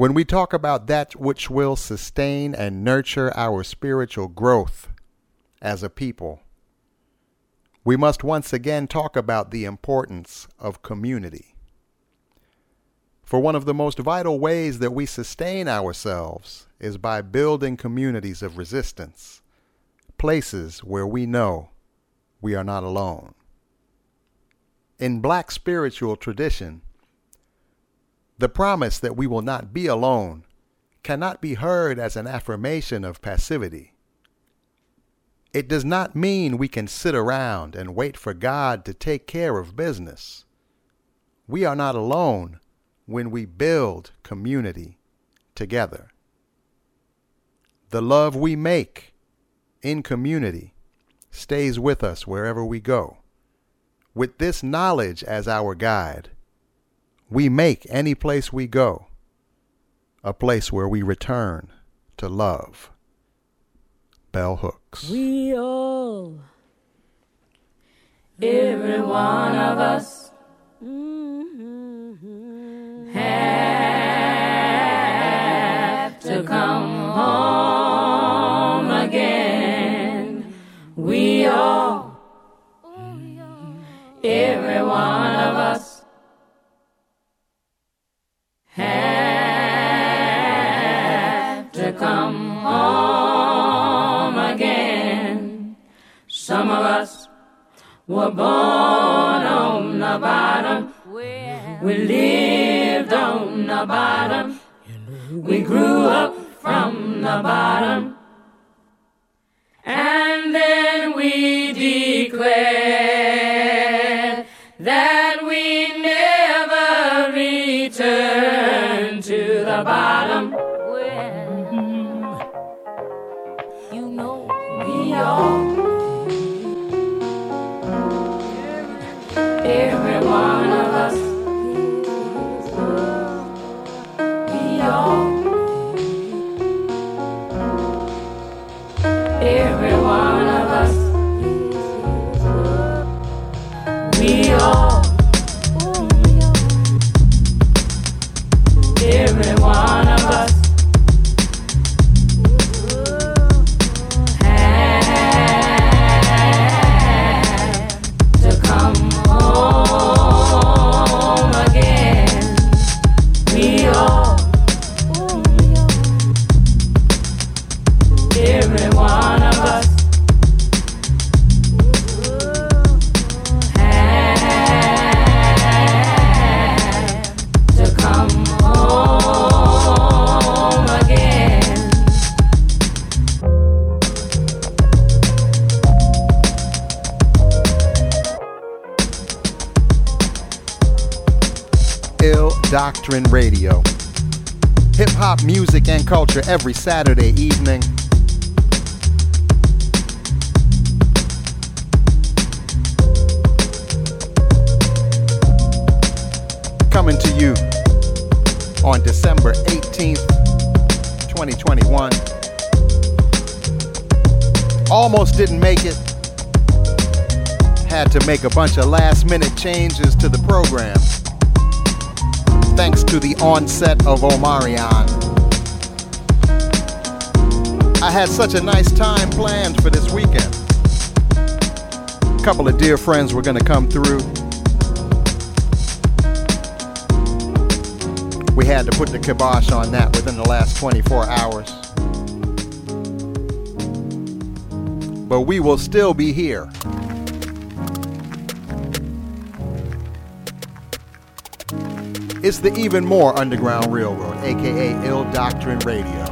When we talk about that which will sustain and nurture our spiritual growth as a people, we must once again talk about the importance of community. For one of the most vital ways that we sustain ourselves is by building communities of resistance, places where we know we are not alone. In black spiritual tradition, the promise that we will not be alone cannot be heard as an affirmation of passivity. It does not mean we can sit around and wait for God to take care of business. We are not alone when we build community together. The love we make in community stays with us wherever we go. With this knowledge as our guide, we make any place we go a place where we return to love. Bell Hooks. We all, every one of us, mm-hmm, have to come home again. We all, every one of us. Were born on the bottom. We lived on the bottom. We grew up from the bottom. And then we declared that we never return to the bottom. Doctrine Radio. Hip hop music and culture every Saturday evening. Coming to you on December 18th, 2021. Almost didn't make it. Had to make a bunch of last minute changes to the program thanks to the onset of Omarion. I had such a nice time planned for this weekend. A couple of dear friends were going to come through. We had to put the kibosh on that within the last 24 hours. But we will still be here. It's the even more underground railroad, aka Ill Doctrine Radio.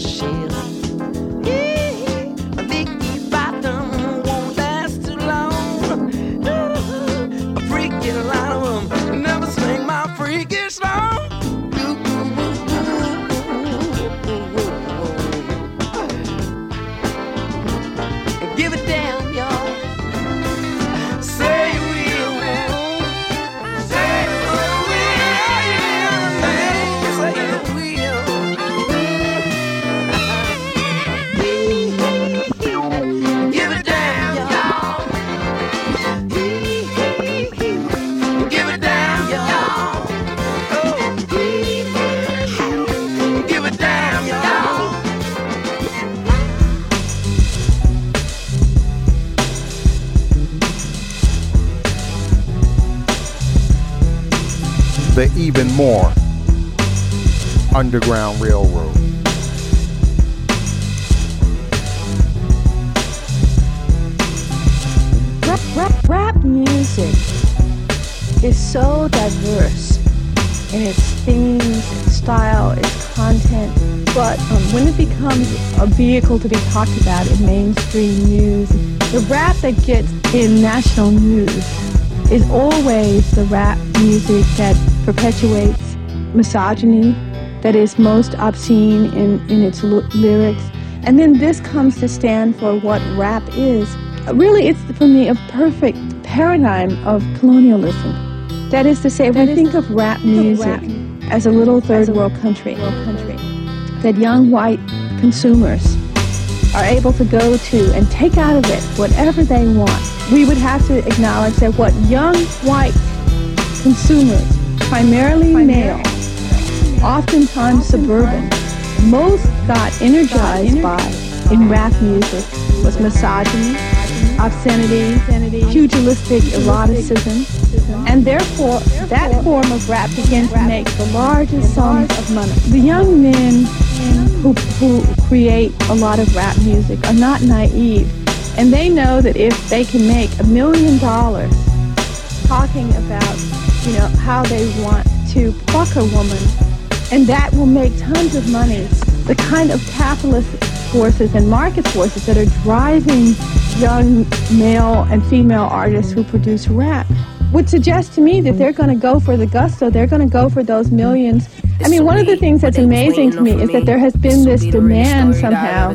Good to be talked about in mainstream news, the rap that gets in national news is always the rap music that perpetuates misogyny, that is most obscene in, in its l- lyrics. And then this comes to stand for what rap is. Really, it's for me a perfect paradigm of colonialism. That is to say, if we think of rap music as a little third world country, that young white consumers are able to go to and take out of it whatever they want. We would have to acknowledge that what young white consumers, primarily male, oftentimes suburban, most got energized by in rap music was misogyny, obscenity, pugilistic eroticism, and therefore that form of rap began to make the largest sums of money. The young men who, who create a lot of rap music are not naive, and they know that if they can make a million dollars talking about, you know, how they want to fuck a woman, and that will make tons of money. The kind of capitalist forces and market forces that are driving young male and female artists who produce rap would suggest to me that they're going to go for the gusto. They're going to go for those millions I mean, one of the things that's amazing to me is that there has been this demand somehow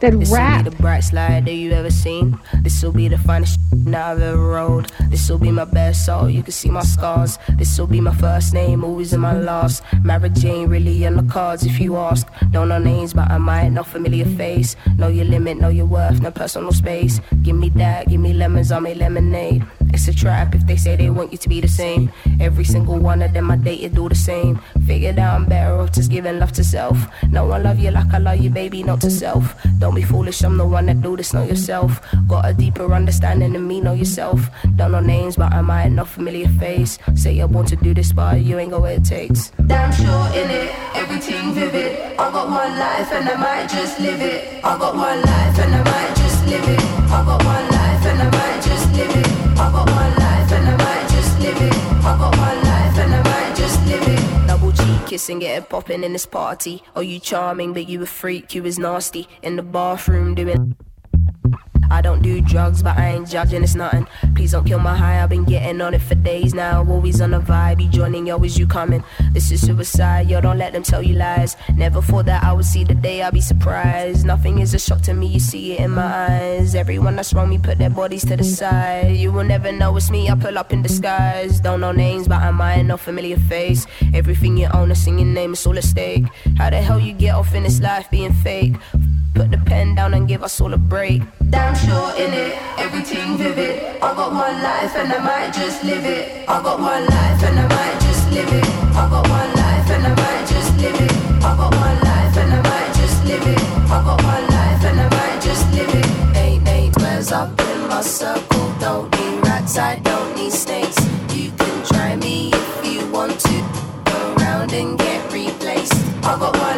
that this rap the bright slide that you ever seen. This will be the finest I've ever rode. This will be my best soul. You can see my scars. This will be my first name, always in my last. Mary Jane really on the cards if you ask. Don't know names, but I might know familiar face. Know your limit, know your worth, no personal space. Give me that, give me lemons, I'll make lemonade. It's a trap if they say they want you to be the same. Every single one of them I dated do the same. Figured out I'm better off just giving love to self. No one love you like I love you, baby, not to self. Don't be foolish, I'm the one that do this, not yourself. Got a deeper understanding than me, know yourself. Don't know names, but I might know familiar face. Say you want to do this, but you ain't got what it takes. Damn sure in it, everything vivid. I got one life and I might just live it. I got one life and I might just live it. I got one life and I might just live it. Kissing, get it popping in this party. Oh, you charming, but you a freak, you is nasty. In the bathroom doing. I don't do drugs, but I ain't judging, it's nothing. Please don't kill my high, I've been getting on it for days now. Always on the vibe, you joining, is you coming? This is suicide, yo, don't let them tell you lies. Never thought that I would see the day, I'll be surprised. Nothing is a shock to me, you see it in my eyes. Everyone that's wrong me put their bodies to the side. You will never know it's me, I pull up in disguise. Don't know names, but I might know familiar face. Everything you own, in your name, it's all at stake. How the hell you get off in this life being fake? Put the pen down and give us all a break. Damn sure in it, everything vivid. I got one life and I might just live it. I got one life and I might just live it. I got one life and I might just live it. I got one life and I might just live it. I got one life and I might just live it. Eight, eight, squares up in my circle. Don't need rats, I don't need snakes. You can try me if you want to. Go around and get replaced. I got one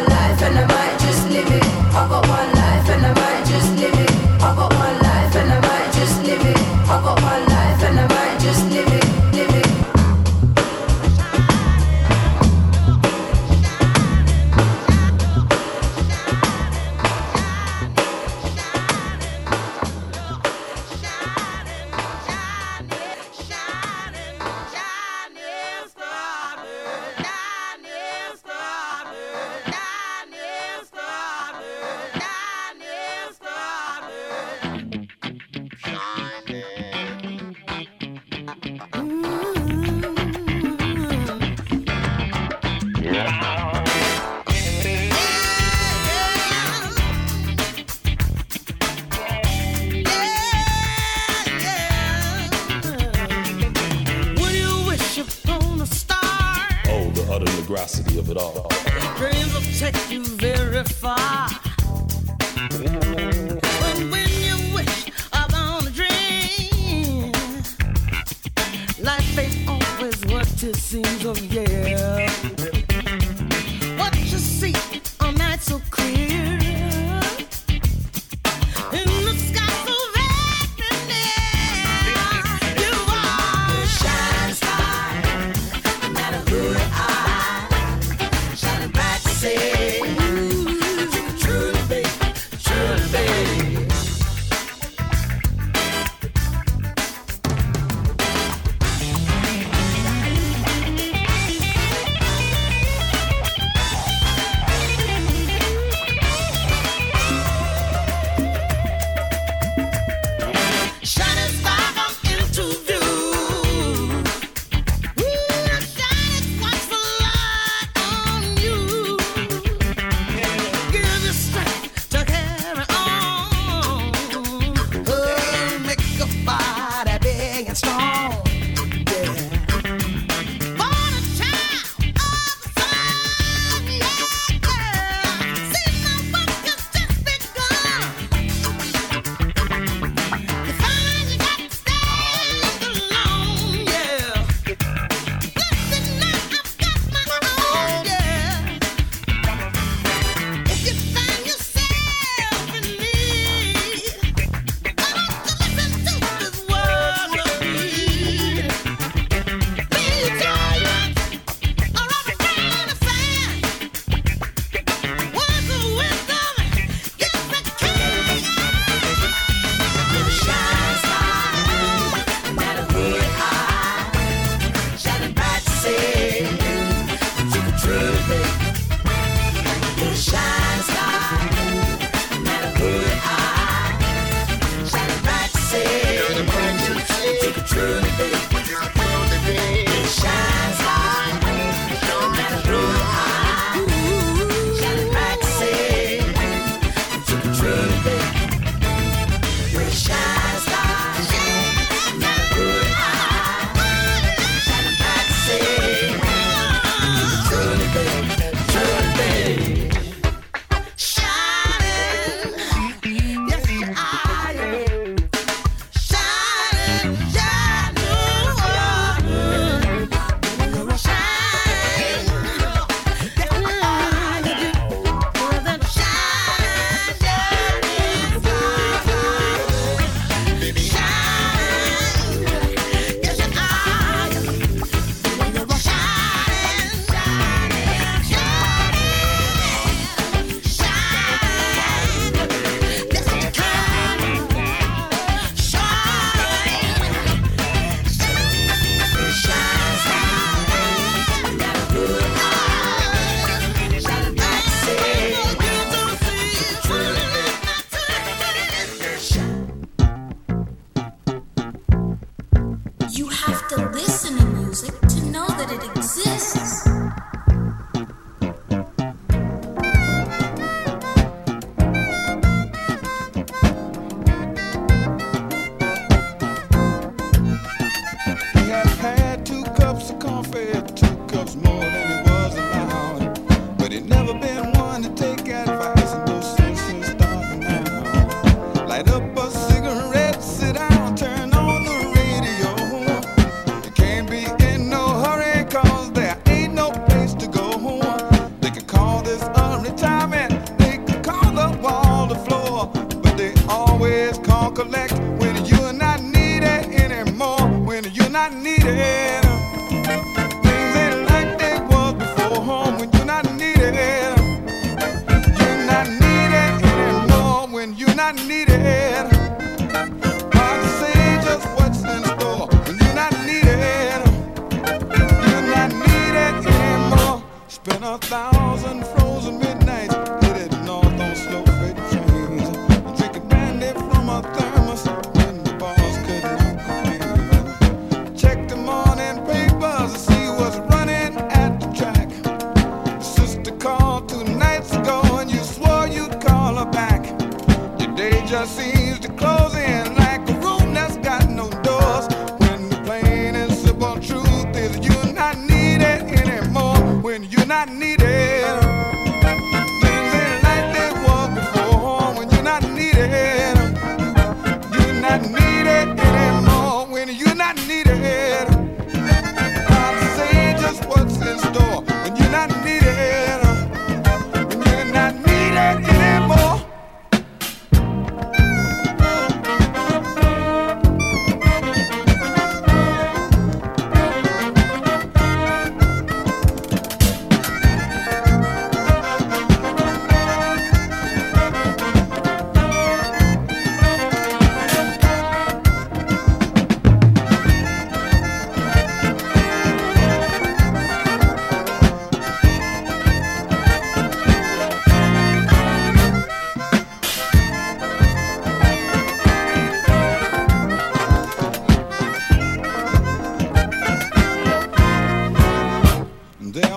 Spent a thousand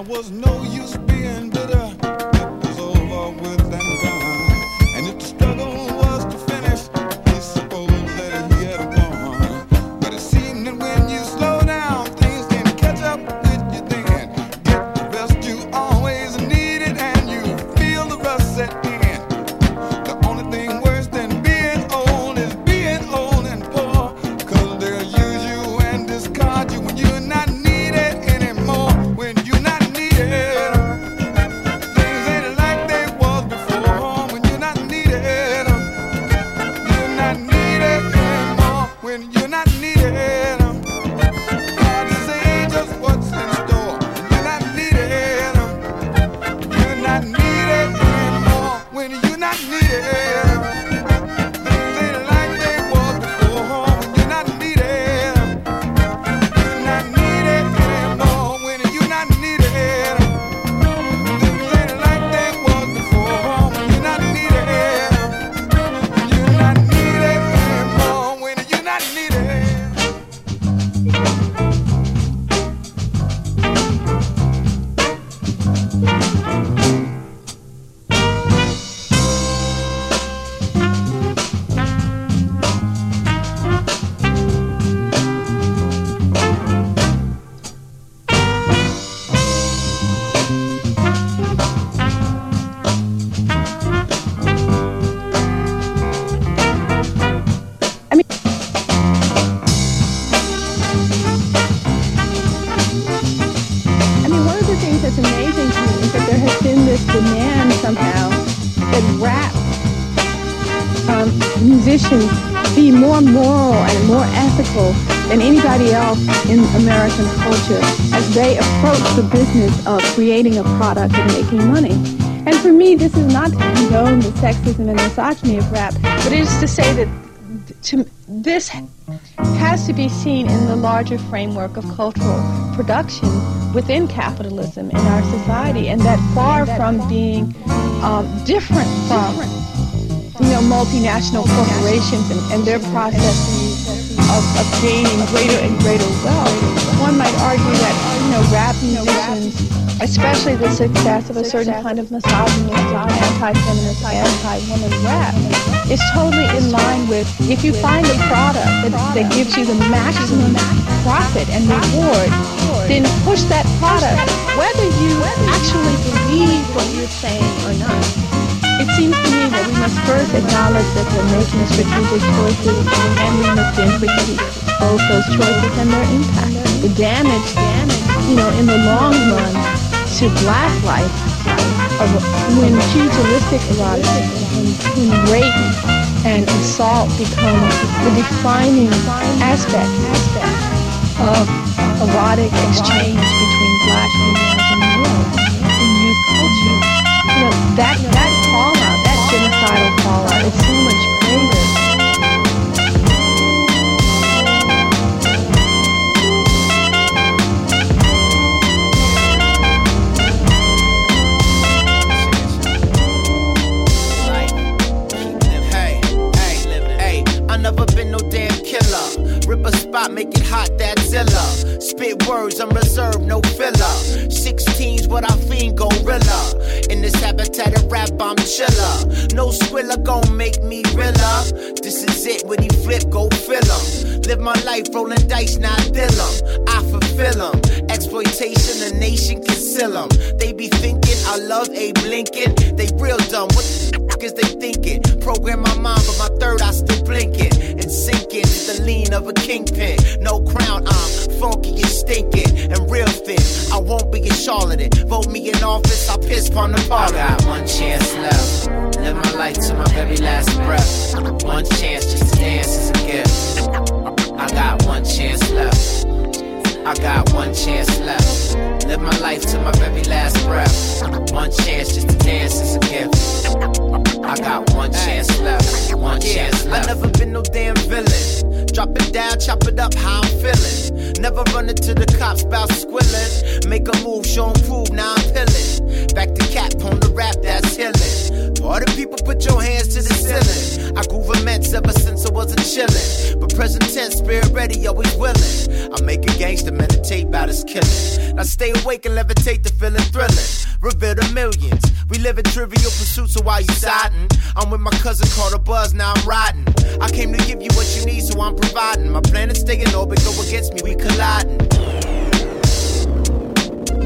was no use ethical than anybody else in American culture as they approach the business of creating a product and making money. And for me, this is not to condone the sexism and misogyny of rap, but it is to say that to, this has to be seen in the larger framework of cultural production within capitalism in our society, and that far from being um, different from you know multinational corporations and, and their processes of, of gaining greater and greater wealth, one might argue that you know rap musicians, especially the success of a certain kind of misogynist, anti-feminist, anti-woman rap, is totally in line with if you find a product that, that gives you the maximum profit and reward, then push that product, whether you actually believe what you're saying or not. It seems to me that we must first acknowledge that we're making strategic choices and we must then critique both those choices and their impact. The damage, damage, you know, in the long run to black life of when pugilistic eroticism, when, rape and assault become the defining aspect of erotic exchange between black the world in youth culture. You know, that that fallout is so much words, I'm reserved, no filler. 16's what I fiend gorilla. In this habitat of rap, I'm chiller. No squiller gon' make me realer. This is it, when he flip, go fill 'em. Live my life rolling dice, not deal 'em. I fulfill 'em. Exploitation, the nation conceal 'em. They be thinking I love Abe Lincoln. They real dumb. What the fuck is they thinking? Program my mind, but my third eye still blinking. And sinking to the lean of a kingpin. No crown, I'm funky and stinking. And real thin. I won't be a charlatan. Vote me in office, I'll piss upon the parlor. I got one chance left. Live my life to my very last breath. One chance just to dance is a gift. I got one chance left. I got one chance left. Live my life to my very last breath. One chance just to dance is a gift. I got one chance left. One chance left. I never been no damn villain. Drop it down, chop it up, how I'm feeling. Never run into the cops about squilling. Make a move, show 'em prove, now I'm pillin'. Back to cap on the rap, that's healing. All the people put your hands to the ceiling. I groove immense ever since I wasn't chillin'. But present tense, spirit ready, always willing. I make a gangster meditate about his killing. Now stay awake and levitate the feeling thrilling. Reveal the millions. We live in trivial pursuits, so why you siding? I'm with my cousin called a buzz, now I'm riding. I came to give you what you need, so I'm providing. My planets stay in orbit, go against me, we colliding.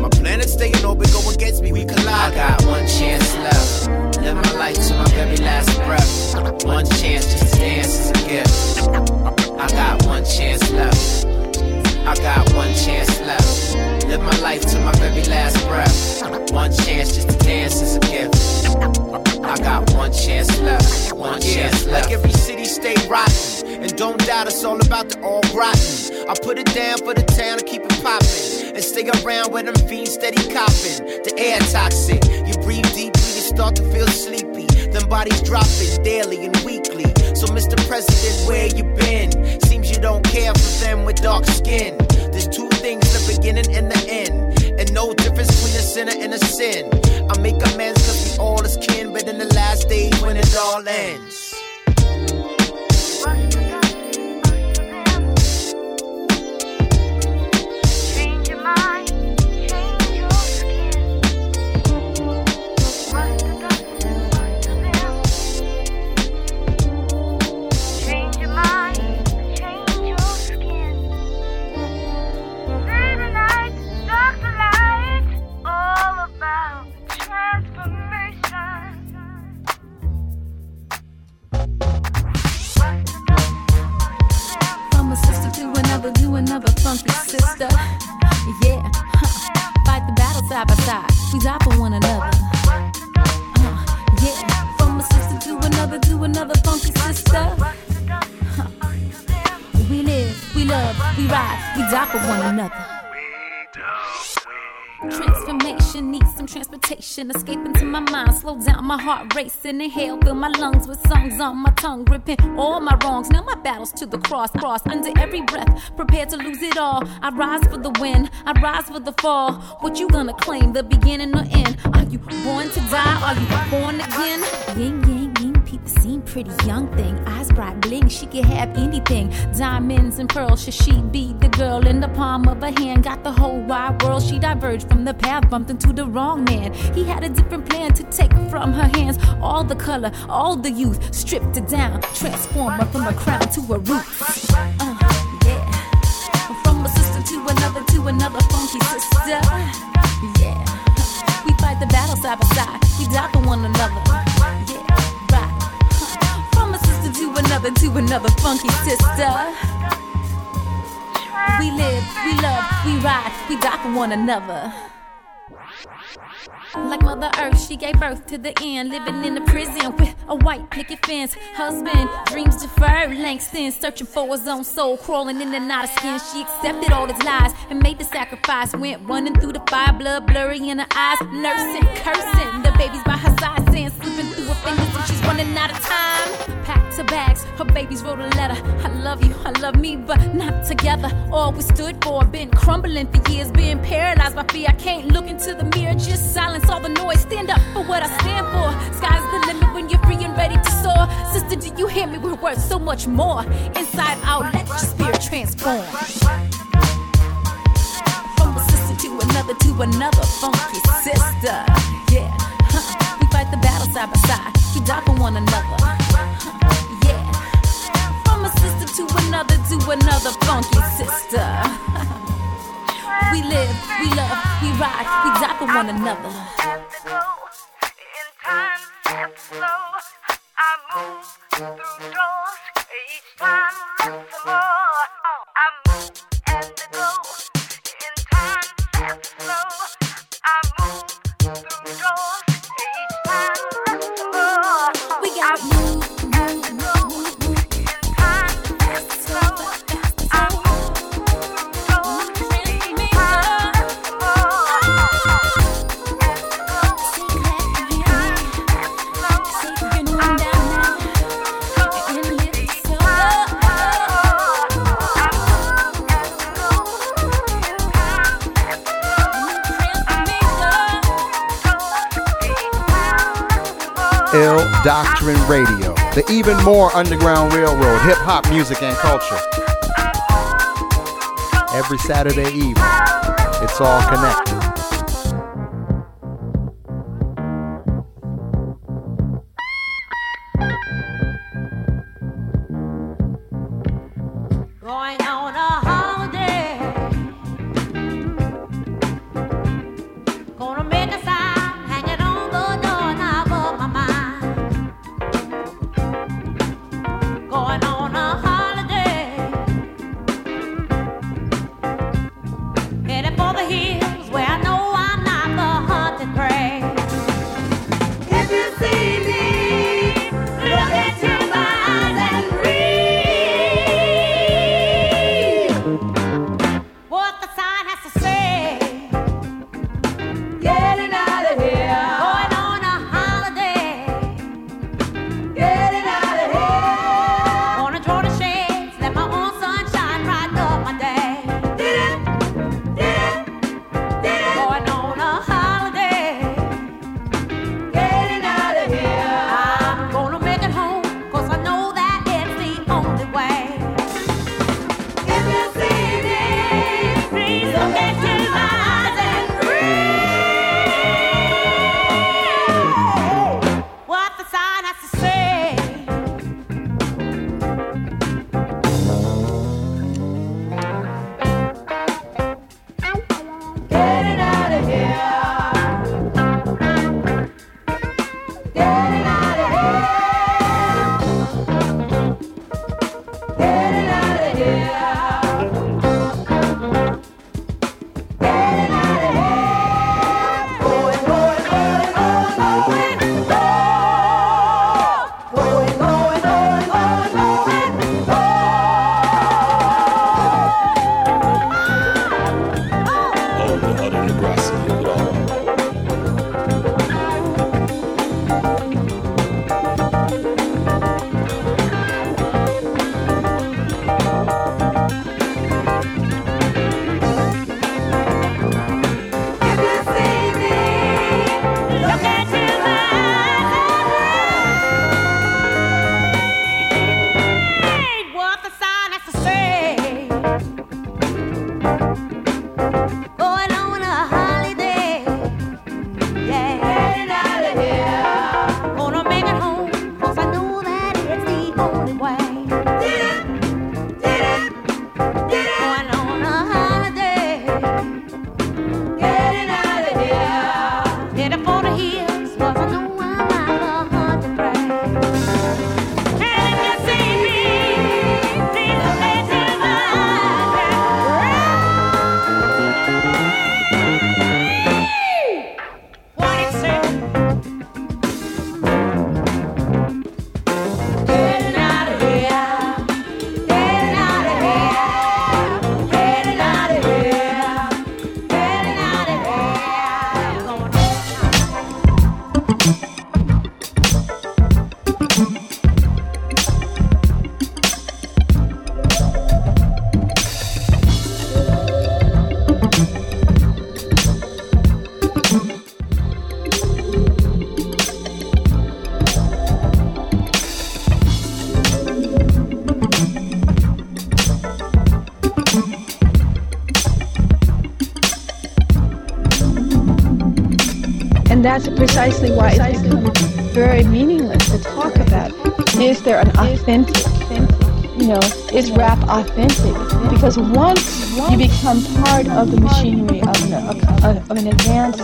My planets stay in orbit, go against me, we collide. I got one chance left. Live my life to my very last breath. One chance just to dance is a gift. I got one chance left. I got one chance left. Live my life to my very last breath. One chance just to dance is a gift. I got one chance left. One chance left. Like every city stay rotten. And don't doubt it's all about the all rotten. I put it down for the town to keep it poppin'. And stay around where them fiends steady copping. The air toxic. You breathe deeply, you start to feel sleepy. Them bodies dropping daily and weekly. So, Mr. President, where you been? Don't care for them with dark skin. There's two things, the beginning and the end. And no difference between a sinner and a sin. I make amends cause we all is kin, but in the last days when it all ends. We die for one another. Uh, yeah, from a sister to another, to another funky sister. Huh. We live, we love, we ride, we die for one another. Transformation needs some transportation. Escape into my mind, slow down my heart racing. Inhale, fill my lungs with songs on my tongue, ripping all my wrongs. Now my battles to the cross, cross under every breath. Prepared to lose it all. I rise for the win, I rise for the fall. What you gonna claim, the beginning or end? Are you born to die? Are you born again? Yin yin, pretty young thing. Eyes bright bling, she could have anything. Diamonds and pearls, should she be the girl in the palm of her hand? Got the whole wide world. She diverged from the path, bumped into the wrong man. He had a different plan to take from her hands. All the color, all the youth, stripped her down, transform her from a crown to a roots. Uh, yeah. From a sister to another, to another funky sister. Yeah. We fight the battle side by side. We die for one another. Another, to another funky sister. We live, we love, we ride, we die for one another. Like Mother Earth, she gave birth to the end. Living in a prison with a white picket fence. Husband, dreams deferred. Langston, searching for his own soul. Crawling in and out of skin. She accepted all his lies and made the sacrifice. Went running through the fire, blood blurry in her eyes. Nursing, cursing. The baby's by her side, slipping through her fingers, and she's running out of time. Packed her bags, her babies wrote a letter. I love you, I love me, but not together. All we stood for, been crumbling for years, being paralyzed by fear. I can't look into the mirror, just silence all the noise. Stand up for what I stand for. Sky's the limit when you're free and ready to soar. Sister, do you hear me? We're worth so much more. Inside out, let your spirit transform. From a sister to another to another funky for one another. Yeah, from a sister to another to another funky sister. we live, we love, we ride, we die for one another. We Ill Doctrine Radio, the even more underground railroad, hip hop music and culture. Every Saturday evening, it's all connected. Going on precisely why it's become very meaningless to talk about. Is there an authentic, you know, is rap authentic? Because once you become part of the machinery of an, of, of an advanced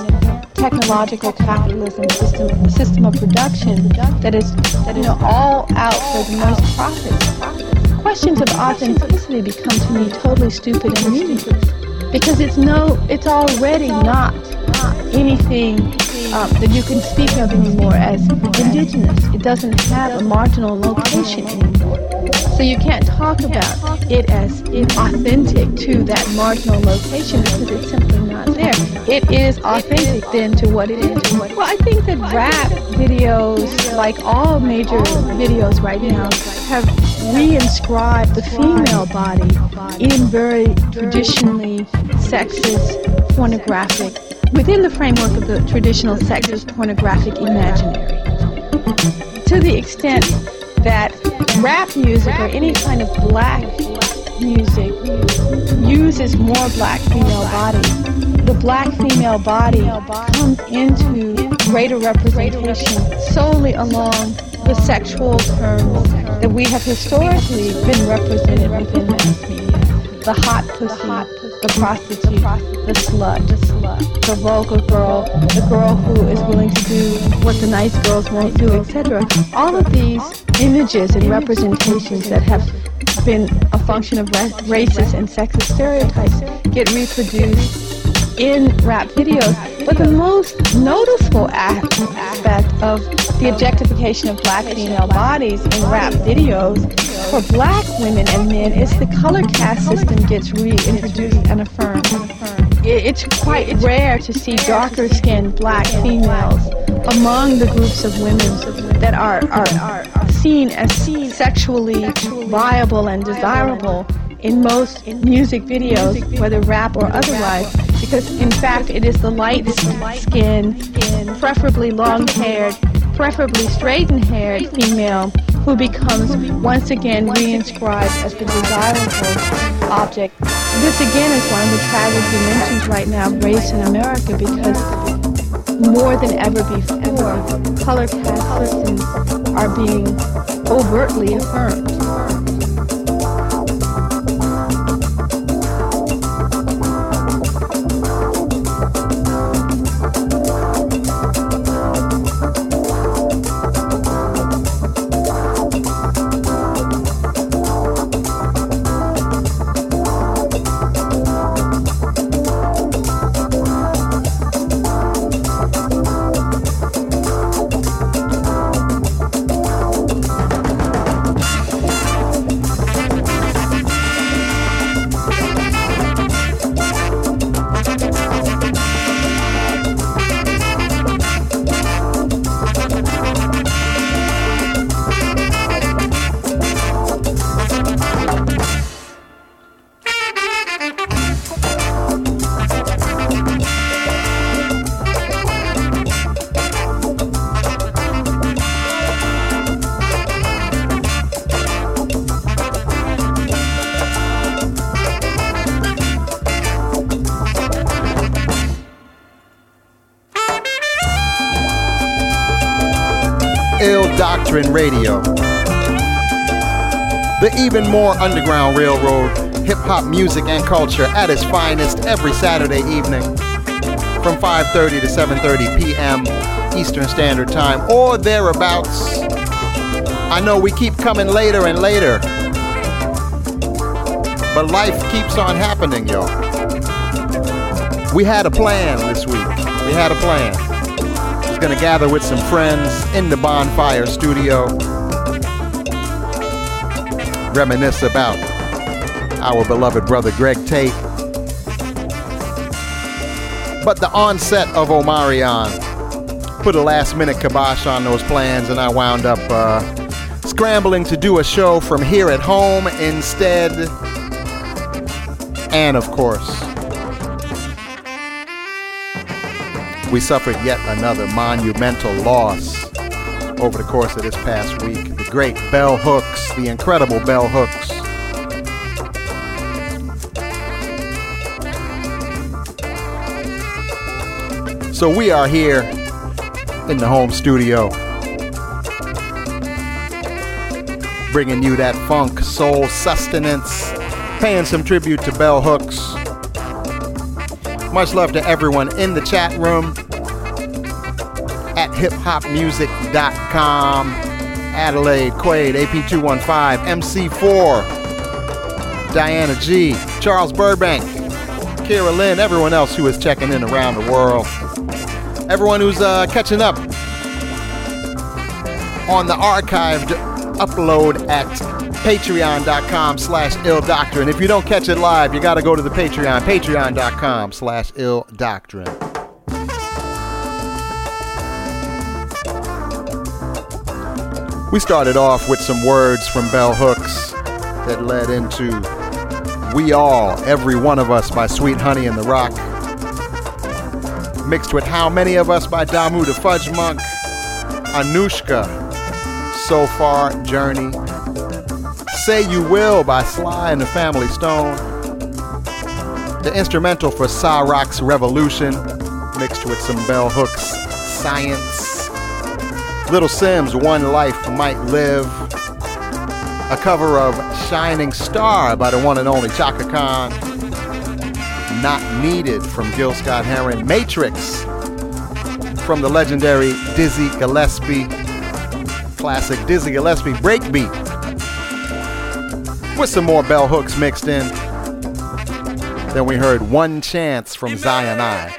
technological capitalism system, system of production that is, that you know, all out for the most profit, questions of authenticity become to me totally stupid and meaningless because it's no, it's already not anything that you can speak of anymore as indigenous. It doesn't have a marginal location anymore. So you can't talk about it as authentic to that marginal location because it's simply not there. It is authentic then to what it is. Well, I think that rap videos, like all major videos right now, have reinscribed the female body in very traditionally sexist, pornographic, within the framework of the traditional sexist, pornographic imaginary. To the extent that rap music or any kind of black music uses more black female bodies, the black female body comes into greater representation solely along the sexual terms that we have historically been represented within mass media. The hot pussy, the prostitute, the slut, the vulgar girl, the girl who is willing to do what the nice girls won't do, etc. All of these images and representations that have been a function of ra- racist and sexist stereotypes get reproduced in rap videos. But the most noticeable aspect of the objectification of black female bodies in rap videos for black women and men is the color caste system gets reintroduced and affirmed. It's quite rare to see darker skinned black females among the groups of women that are, are, are seen as sexually viable and desirable in most music videos, whether rap or otherwise, because in fact it is the light skinned, preferably long haired, preferably straightened haired female who becomes once again reinscribed as the desirable object. This again is one of the tragic dimensions right now of race in America because more than ever before, color systems are being overtly affirmed. Ill Doctrine Radio. The even more underground railroad, hip hop music and culture at its finest every Saturday evening from 5:30 to 7:30 p.m. Eastern Standard Time or thereabouts. I know we keep coming later and later. But life keeps on happening, y'all. We had a plan this week. We had a plan. Was gonna gather with some friends in the bonfire studio, reminisce about our beloved brother Greg Tate. But the onset of Omicron put a last minute kibosh on those plans, and I wound up uh, scrambling to do a show from here at home instead. And of course, we suffered yet another monumental loss over the course of this past week. The great Bell Hooks, the incredible Bell Hooks. So we are here in the home studio. Bringing you that funk, soul sustenance, paying some tribute to Bell Hooks. Much love to everyone in the chat room at hiphopmusic.com. Adelaide, Quaid, AP215, MC4, Diana G, Charles Burbank, Kira Lynn, everyone else who is checking in around the world. Everyone who's uh, catching up on the archived upload at patreon.com slash ill doctrine. If you don't catch it live, you got to go to the Patreon, patreon.com slash ill doctrine. We started off with some words from Bell Hooks that led into We All, Every One of Us by Sweet Honey in the Rock. Mixed with How Many of Us by Damu the Fudgemunk. Anushka, So Far Journey. Say You Will by Sly and the Family Stone. The instrumental for Sa-Roc's Revolution, mixed with some Bell Hooks Science. Little Simz, One Life Might Live. A cover of Shining Star by the one and only Chaka Khan. Not Needed from Gil Scott Heron. Matrix from the legendary Dizzy Gillespie. Classic Dizzy Gillespie breakbeat. With some more bell hooks mixed in. Then we heard One Chance from Zion I.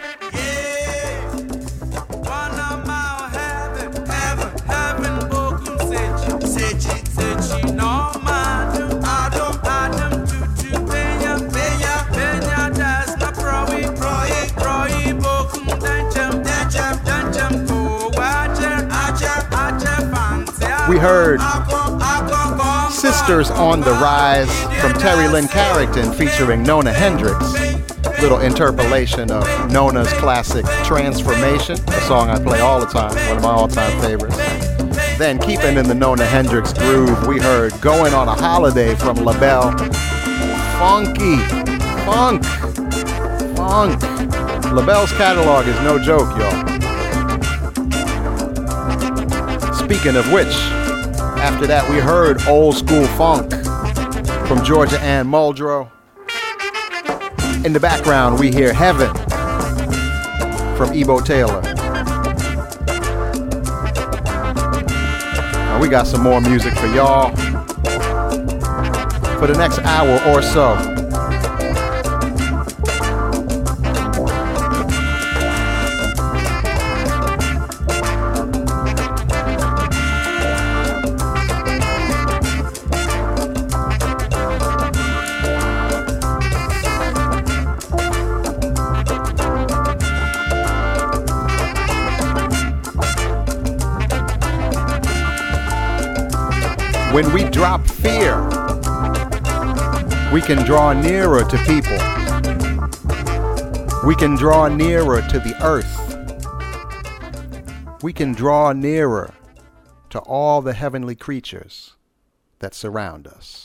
We heard Sisters on the Rise from Terri Lyne Carrington featuring Nona Hendryx. Little interpolation of Nona's classic Transformation, a song I play all the time, one of my all time favorites. Then, keeping in the Nona Hendryx groove, we heard Going on a Holiday from LaBelle. Funky, funk, funk. LaBelle's catalog is no joke, y'all. Speaking of which, after that, we heard Old School Funk from Georgia Anne Muldrow. In the background, we hear Heaven from Ebo Taylor. Now, we got some more music for y'all for the next hour or so. When we drop fear, we can draw nearer to people. We can draw nearer to the earth. We can draw nearer to all the heavenly creatures that surround us.